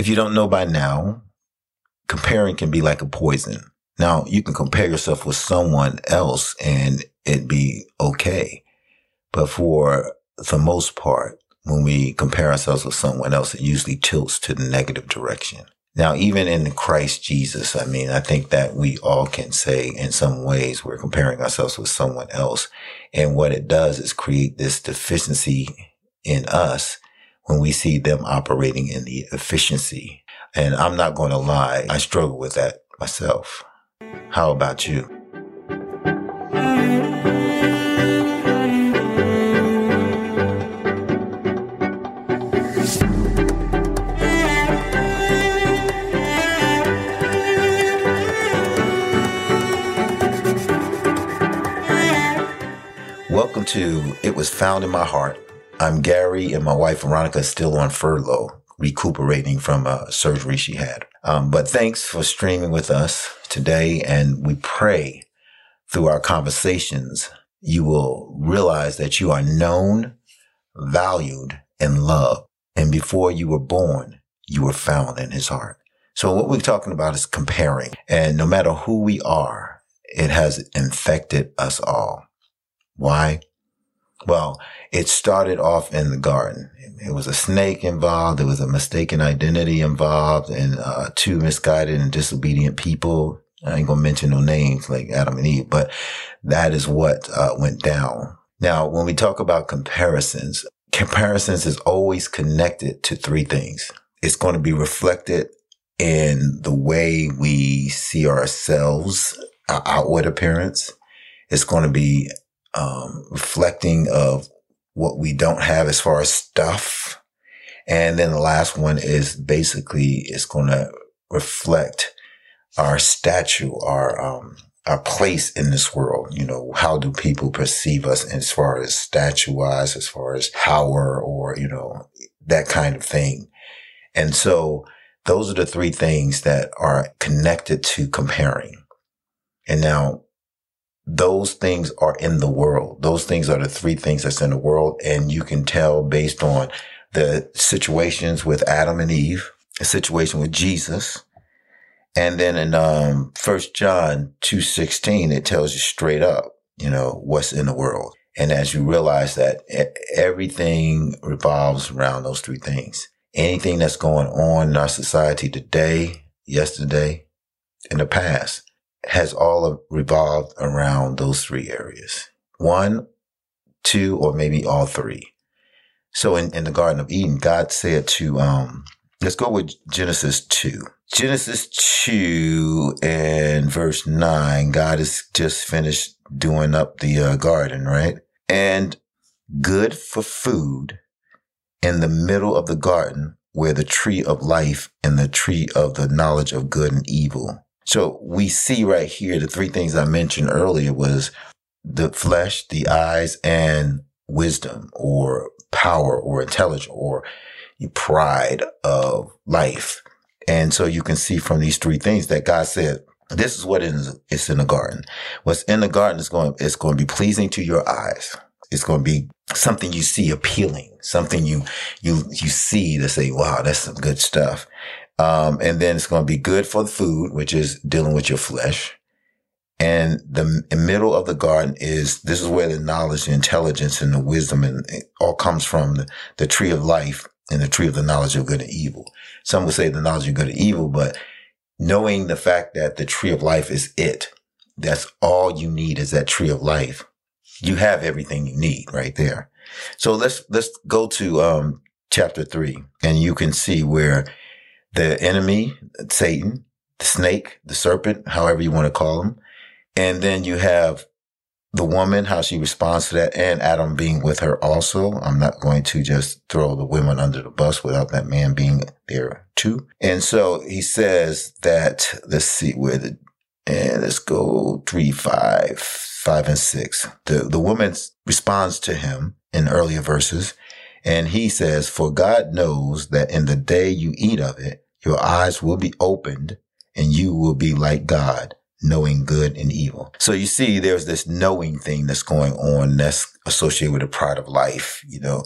if you don't know by now, comparing can be like a poison. Now you can compare yourself with someone else and it'd be okay. But for the most part, when we compare ourselves with someone else, it usually tilts to the negative direction. Now, even in Christ Jesus, I mean, I think that we all can say in some ways we're comparing ourselves with someone else. And what it does is create this deficiency in us when we see them operating in the efficiency. And I'm not going to lie, I struggle with that myself. How about you? Welcome to It Was Found in My Heart. I'm Gary and my wife Veronica is still on furlough, recuperating from a surgery she had. Um, but thanks for streaming with us today. And we pray through our conversations, you will realize that you are known, valued, and loved. And before you were born, you were found in his heart. So what we're talking about is comparing. And no matter who we are, it has infected us all. Why? Well, it started off in the garden. It was a snake involved. There was a mistaken identity involved and uh, two misguided and disobedient people. I ain't gonna mention no names like Adam and Eve, but that is what uh, went down. Now, when we talk about comparisons, comparisons is always connected to three things. It's going to be reflected in the way we see ourselves, our outward appearance. It's going to be um, reflecting of what we don't have as far as stuff. And then the last one is basically it's going to reflect our statue, our, um, our place in this world. You know, how do people perceive us as far as statue wise, as far as power or, you know, that kind of thing. And so those are the three things that are connected to comparing. And now those things are in the world. Those things are the three things that's in the world. And you can tell based on the situations with Adam and Eve, a situation with Jesus. And then in, um, first John 2.16, it tells you straight up, you know, what's in the world. And as you realize that everything revolves around those three things. Anything that's going on in our society today, yesterday, in the past, has all revolved around those three areas. One, two, or maybe all three. So in, in the Garden of Eden, God said to, um, let's go with Genesis 2. Genesis 2 and verse 9, God has just finished doing up the uh, garden, right? And good for food in the middle of the garden where the tree of life and the tree of the knowledge of good and evil so we see right here the three things I mentioned earlier was the flesh, the eyes, and wisdom or power or intelligence or pride of life. And so you can see from these three things that God said, this is what is, in the garden. What's in the garden is going, it's going to be pleasing to your eyes. It's going to be something you see appealing, something you, you, you see to say, wow, that's some good stuff. Um, and then it's going to be good for the food, which is dealing with your flesh. And the middle of the garden is, this is where the knowledge, the intelligence and the wisdom and all comes from the, the tree of life and the tree of the knowledge of good and evil. Some would say the knowledge of good and evil, but knowing the fact that the tree of life is it, that's all you need is that tree of life. You have everything you need right there. So let's, let's go to, um, chapter three and you can see where the enemy, Satan, the snake, the serpent, however you want to call him. And then you have the woman, how she responds to that, and Adam being with her also. I'm not going to just throw the women under the bus without that man being there too. And so he says that, let's see where the, and let's go three, five, five and six. The, the woman responds to him in earlier verses. And he says, for God knows that in the day you eat of it, your eyes will be opened and you will be like God, knowing good and evil. So you see, there's this knowing thing that's going on that's associated with the pride of life, you know,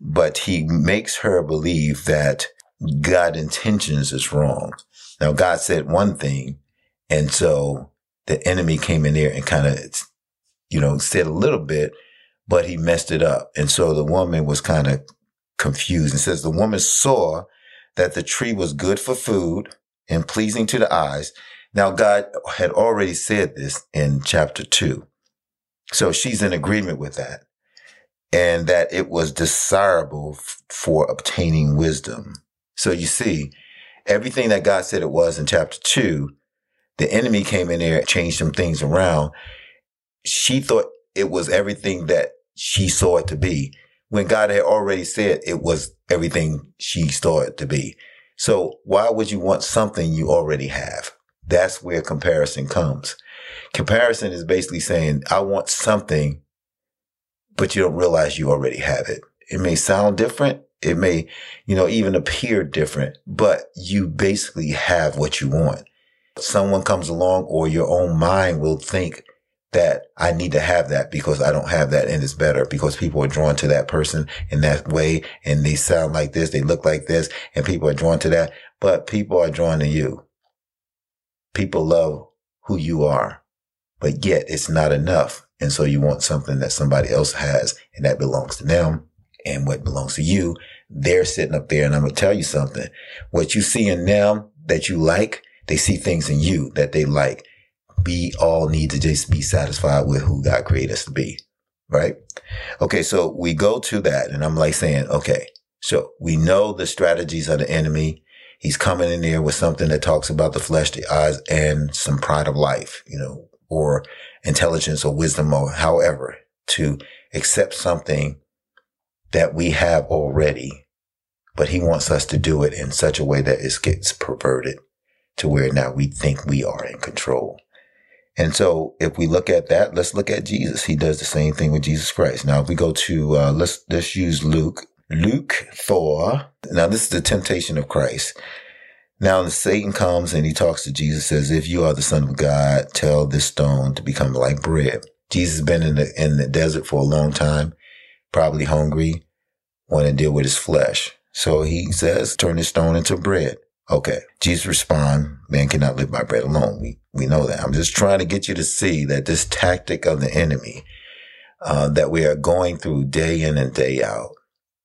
but he makes her believe that God intentions is wrong. Now God said one thing, and so the enemy came in there and kind of, you know, said a little bit, but he messed it up. And so the woman was kind of confused and says the woman saw that the tree was good for food and pleasing to the eyes. Now God had already said this in chapter two. So she's in agreement with that and that it was desirable f- for obtaining wisdom. So you see, everything that God said it was in chapter two, the enemy came in there, and changed some things around. She thought it was everything that she saw it to be when God had already said it was everything she saw it to be. So why would you want something you already have? That's where comparison comes. Comparison is basically saying, I want something but you don't realize you already have it. It may sound different. It may, you know, even appear different, but you basically have what you want. Someone comes along or your own mind will think that I need to have that because I don't have that and it's better because people are drawn to that person in that way and they sound like this, they look like this and people are drawn to that, but people are drawn to you. People love who you are, but yet it's not enough. And so you want something that somebody else has and that belongs to them and what belongs to you. They're sitting up there and I'm going to tell you something. What you see in them that you like, they see things in you that they like. We all need to just be satisfied with who God created us to be. Right. Okay. So we go to that and I'm like saying, okay, so we know the strategies of the enemy. He's coming in there with something that talks about the flesh, the eyes, and some pride of life, you know, or intelligence or wisdom or however to accept something that we have already, but he wants us to do it in such a way that it gets perverted to where now we think we are in control. And so if we look at that, let's look at Jesus. He does the same thing with Jesus Christ. Now, if we go to, uh, let's, let's use Luke, Luke 4. Now, this is the temptation of Christ. Now Satan comes and he talks to Jesus, says, if you are the son of God, tell this stone to become like bread. Jesus has been in the, in the desert for a long time, probably hungry, want to deal with his flesh. So he says, turn this stone into bread. Okay. Jesus respond, man cannot live by bread alone. We, we know that. I'm just trying to get you to see that this tactic of the enemy, uh, that we are going through day in and day out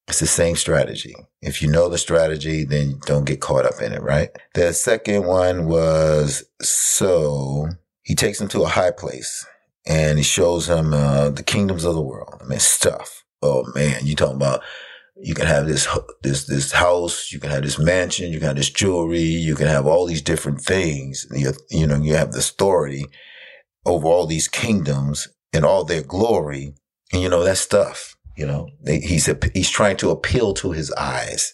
it's the same strategy. If you know the strategy, then don't get caught up in it, right? The second one was so he takes him to a high place and he shows him uh, the kingdoms of the world. I mean, stuff. Oh man, you talking about you can have this this this house, you can have this mansion, you can have this jewelry, you can have all these different things. You, you know, you have the authority over all these kingdoms and all their glory, and you know that stuff. You know, he's he's trying to appeal to his eyes.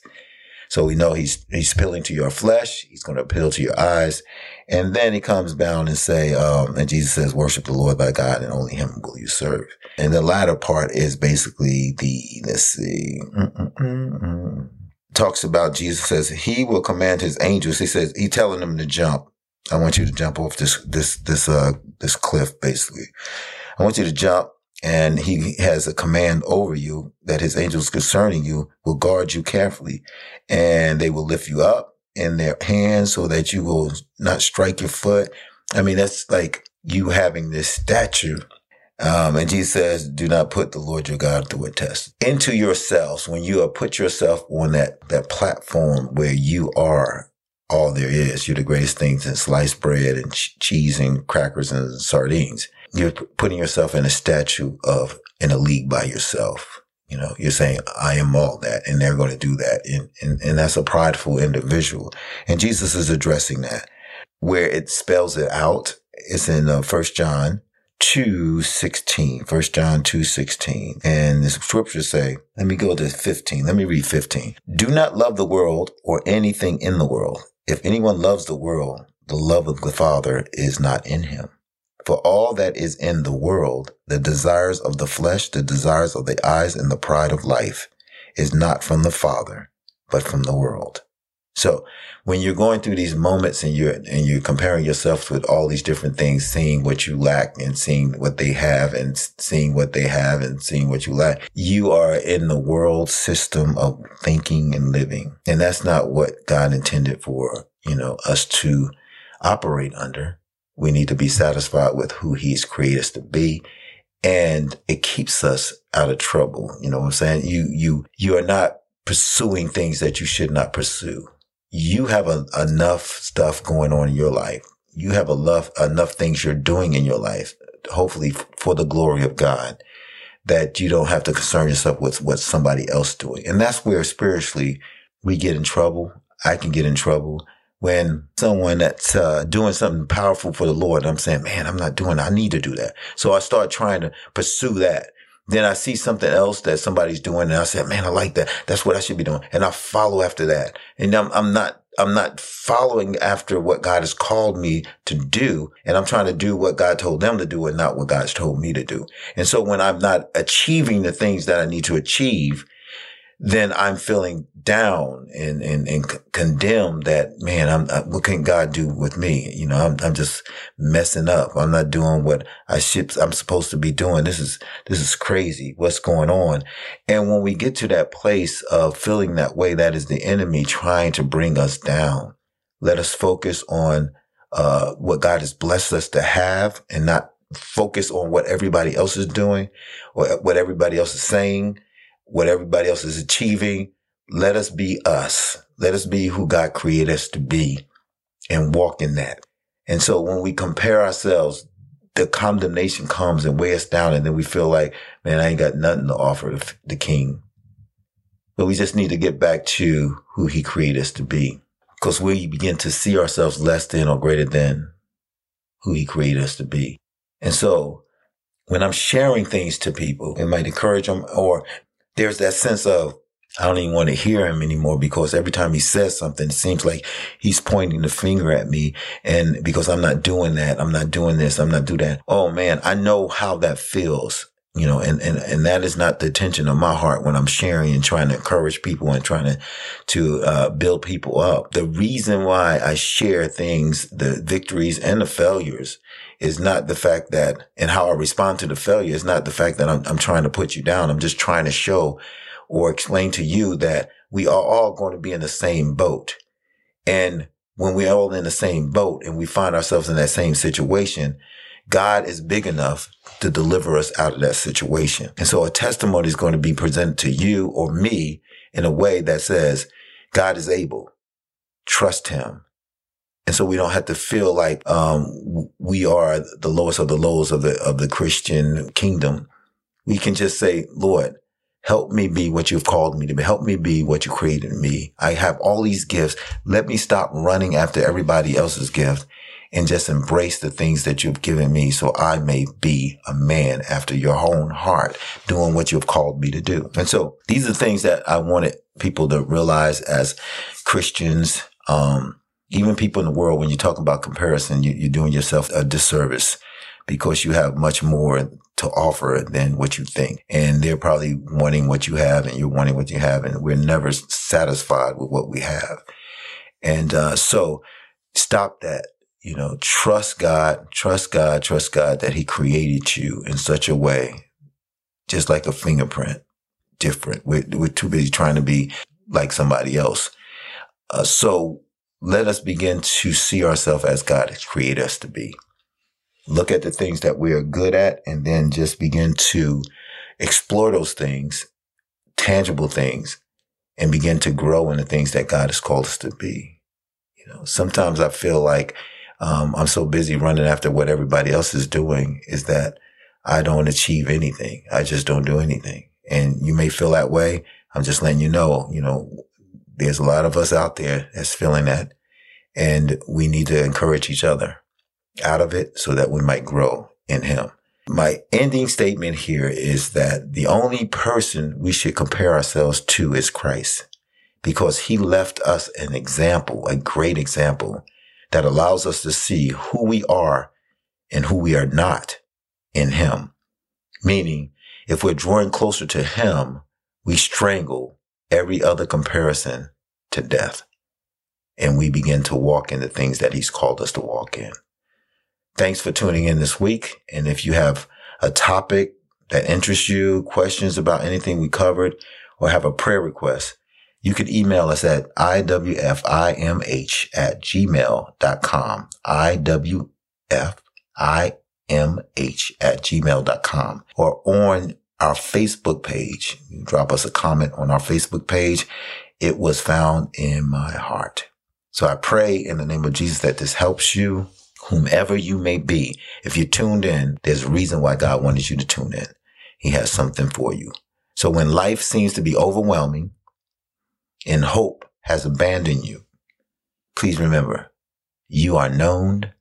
So we know he's he's appealing to your flesh. He's going to appeal to your eyes, and then he comes down and say, um, and Jesus says, "Worship the Lord thy God, and only Him will you serve." And the latter part is basically the let's see, talks about Jesus says he will command his angels. He says he telling them to jump. I want you to jump off this this this uh this cliff, basically. I want you to jump and he has a command over you that his angels concerning you will guard you carefully and they will lift you up in their hands so that you will not strike your foot. I mean, that's like you having this stature. Um, and Jesus says, do not put the Lord your God through a test into yourselves when you put yourself on that, that platform where you are all there is. You're the greatest things in sliced bread and ch- cheese and crackers and sardines you're putting yourself in a statue of in a league by yourself. You know, you're saying, I am all that, and they're going to do that. And, and, and that's a prideful individual. And Jesus is addressing that. Where it spells it out is in uh, 1 John 2 16. 1 John 2 16. And the scriptures say, let me go to 15. Let me read 15. Do not love the world or anything in the world. If anyone loves the world, the love of the Father is not in him. For all that is in the world, the desires of the flesh, the desires of the eyes, and the pride of life is not from the Father, but from the world. So when you're going through these moments and you're, and you're comparing yourself with all these different things, seeing what you lack and seeing what they have and seeing what they have and seeing what you lack, you are in the world system of thinking and living. And that's not what God intended for, you know, us to operate under. We need to be satisfied with who he's created us to be. And it keeps us out of trouble. You know what I'm saying? You, you, you are not pursuing things that you should not pursue you have a, enough stuff going on in your life. You have enough, enough things you're doing in your life, hopefully for the glory of God, that you don't have to concern yourself with what somebody else doing. And that's where spiritually we get in trouble. I can get in trouble when someone that's uh, doing something powerful for the Lord, I'm saying, man, I'm not doing, I need to do that. So I start trying to pursue that. Then I see something else that somebody's doing and I say, man, I like that. That's what I should be doing. And I follow after that. And I'm, I'm not, I'm not following after what God has called me to do. And I'm trying to do what God told them to do and not what God's told me to do. And so when I'm not achieving the things that I need to achieve, then I'm feeling down and, and, and condemned that, man, I'm, uh, what can God do with me? You know, I'm, I'm just messing up. I'm not doing what I should, I'm supposed to be doing. This is, this is crazy. What's going on? And when we get to that place of feeling that way, that is the enemy trying to bring us down. Let us focus on, uh, what God has blessed us to have and not focus on what everybody else is doing or what everybody else is saying what everybody else is achieving. Let us be us. Let us be who God created us to be and walk in that. And so when we compare ourselves, the condemnation comes and weighs us down. And then we feel like, man, I ain't got nothing to offer the king. But we just need to get back to who he created us to be. Because we begin to see ourselves less than or greater than who he created us to be. And so when I'm sharing things to people, it might encourage them or there's that sense of, I don't even want to hear him anymore because every time he says something, it seems like he's pointing the finger at me. And because I'm not doing that, I'm not doing this, I'm not doing that. Oh man, I know how that feels. You know, and, and, and that is not the intention of my heart when I'm sharing and trying to encourage people and trying to, to, uh, build people up. The reason why I share things, the victories and the failures is not the fact that, and how I respond to the failure is not the fact that I'm, I'm trying to put you down. I'm just trying to show or explain to you that we are all going to be in the same boat. And when we're all in the same boat and we find ourselves in that same situation, God is big enough to deliver us out of that situation. And so a testimony is going to be presented to you or me in a way that says, God is able. Trust him. And so we don't have to feel like, um, we are the lowest of the lows of the, of the Christian kingdom. We can just say, Lord, help me be what you've called me to be. Help me be what you created me. I have all these gifts. Let me stop running after everybody else's gift and just embrace the things that you've given me so I may be a man after your own heart, doing what you've called me to do. And so these are things that I wanted people to realize as Christians, um, even people in the world, when you talk about comparison, you, are doing yourself a disservice because you have much more to offer than what you think. And they're probably wanting what you have and you're wanting what you have. And we're never satisfied with what we have. And, uh, so stop that. You know, trust God, trust God, trust God that he created you in such a way, just like a fingerprint different. We're, we're too busy trying to be like somebody else. Uh, so let us begin to see ourselves as God has created us to be. Look at the things that we are good at and then just begin to explore those things, tangible things, and begin to grow in the things that God has called us to be. You know, sometimes I feel like um, I'm so busy running after what everybody else is doing is that I don't achieve anything. I just don't do anything. And you may feel that way. I'm just letting you know, you know, there's a lot of us out there that's feeling that and we need to encourage each other out of it so that we might grow in him. My ending statement here is that the only person we should compare ourselves to is Christ because he left us an example, a great example that allows us to see who we are and who we are not in him. Meaning if we're drawing closer to him, we strangle every other comparison to death. and we begin to walk in the things that he's called us to walk in. Thanks for tuning in this week. And if you have a topic that interests you, questions about anything we covered, or have a prayer request, you can email us at iwfimh at gmail.com. iwfimh at gmail.com or on our Facebook page. You drop us a comment on our Facebook page. It was found in my heart. So I pray in the name of Jesus that this helps you, whomever you may be. If you're tuned in, there's a reason why God wanted you to tune in. He has something for you. So when life seems to be overwhelming and hope has abandoned you, please remember you are known,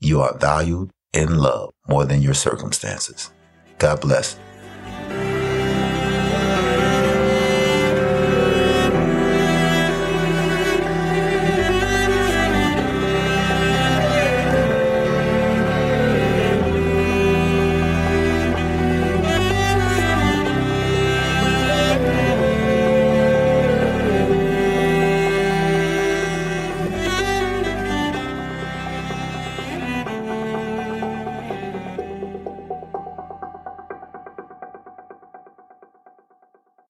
you are valued and loved more than your circumstances. God bless.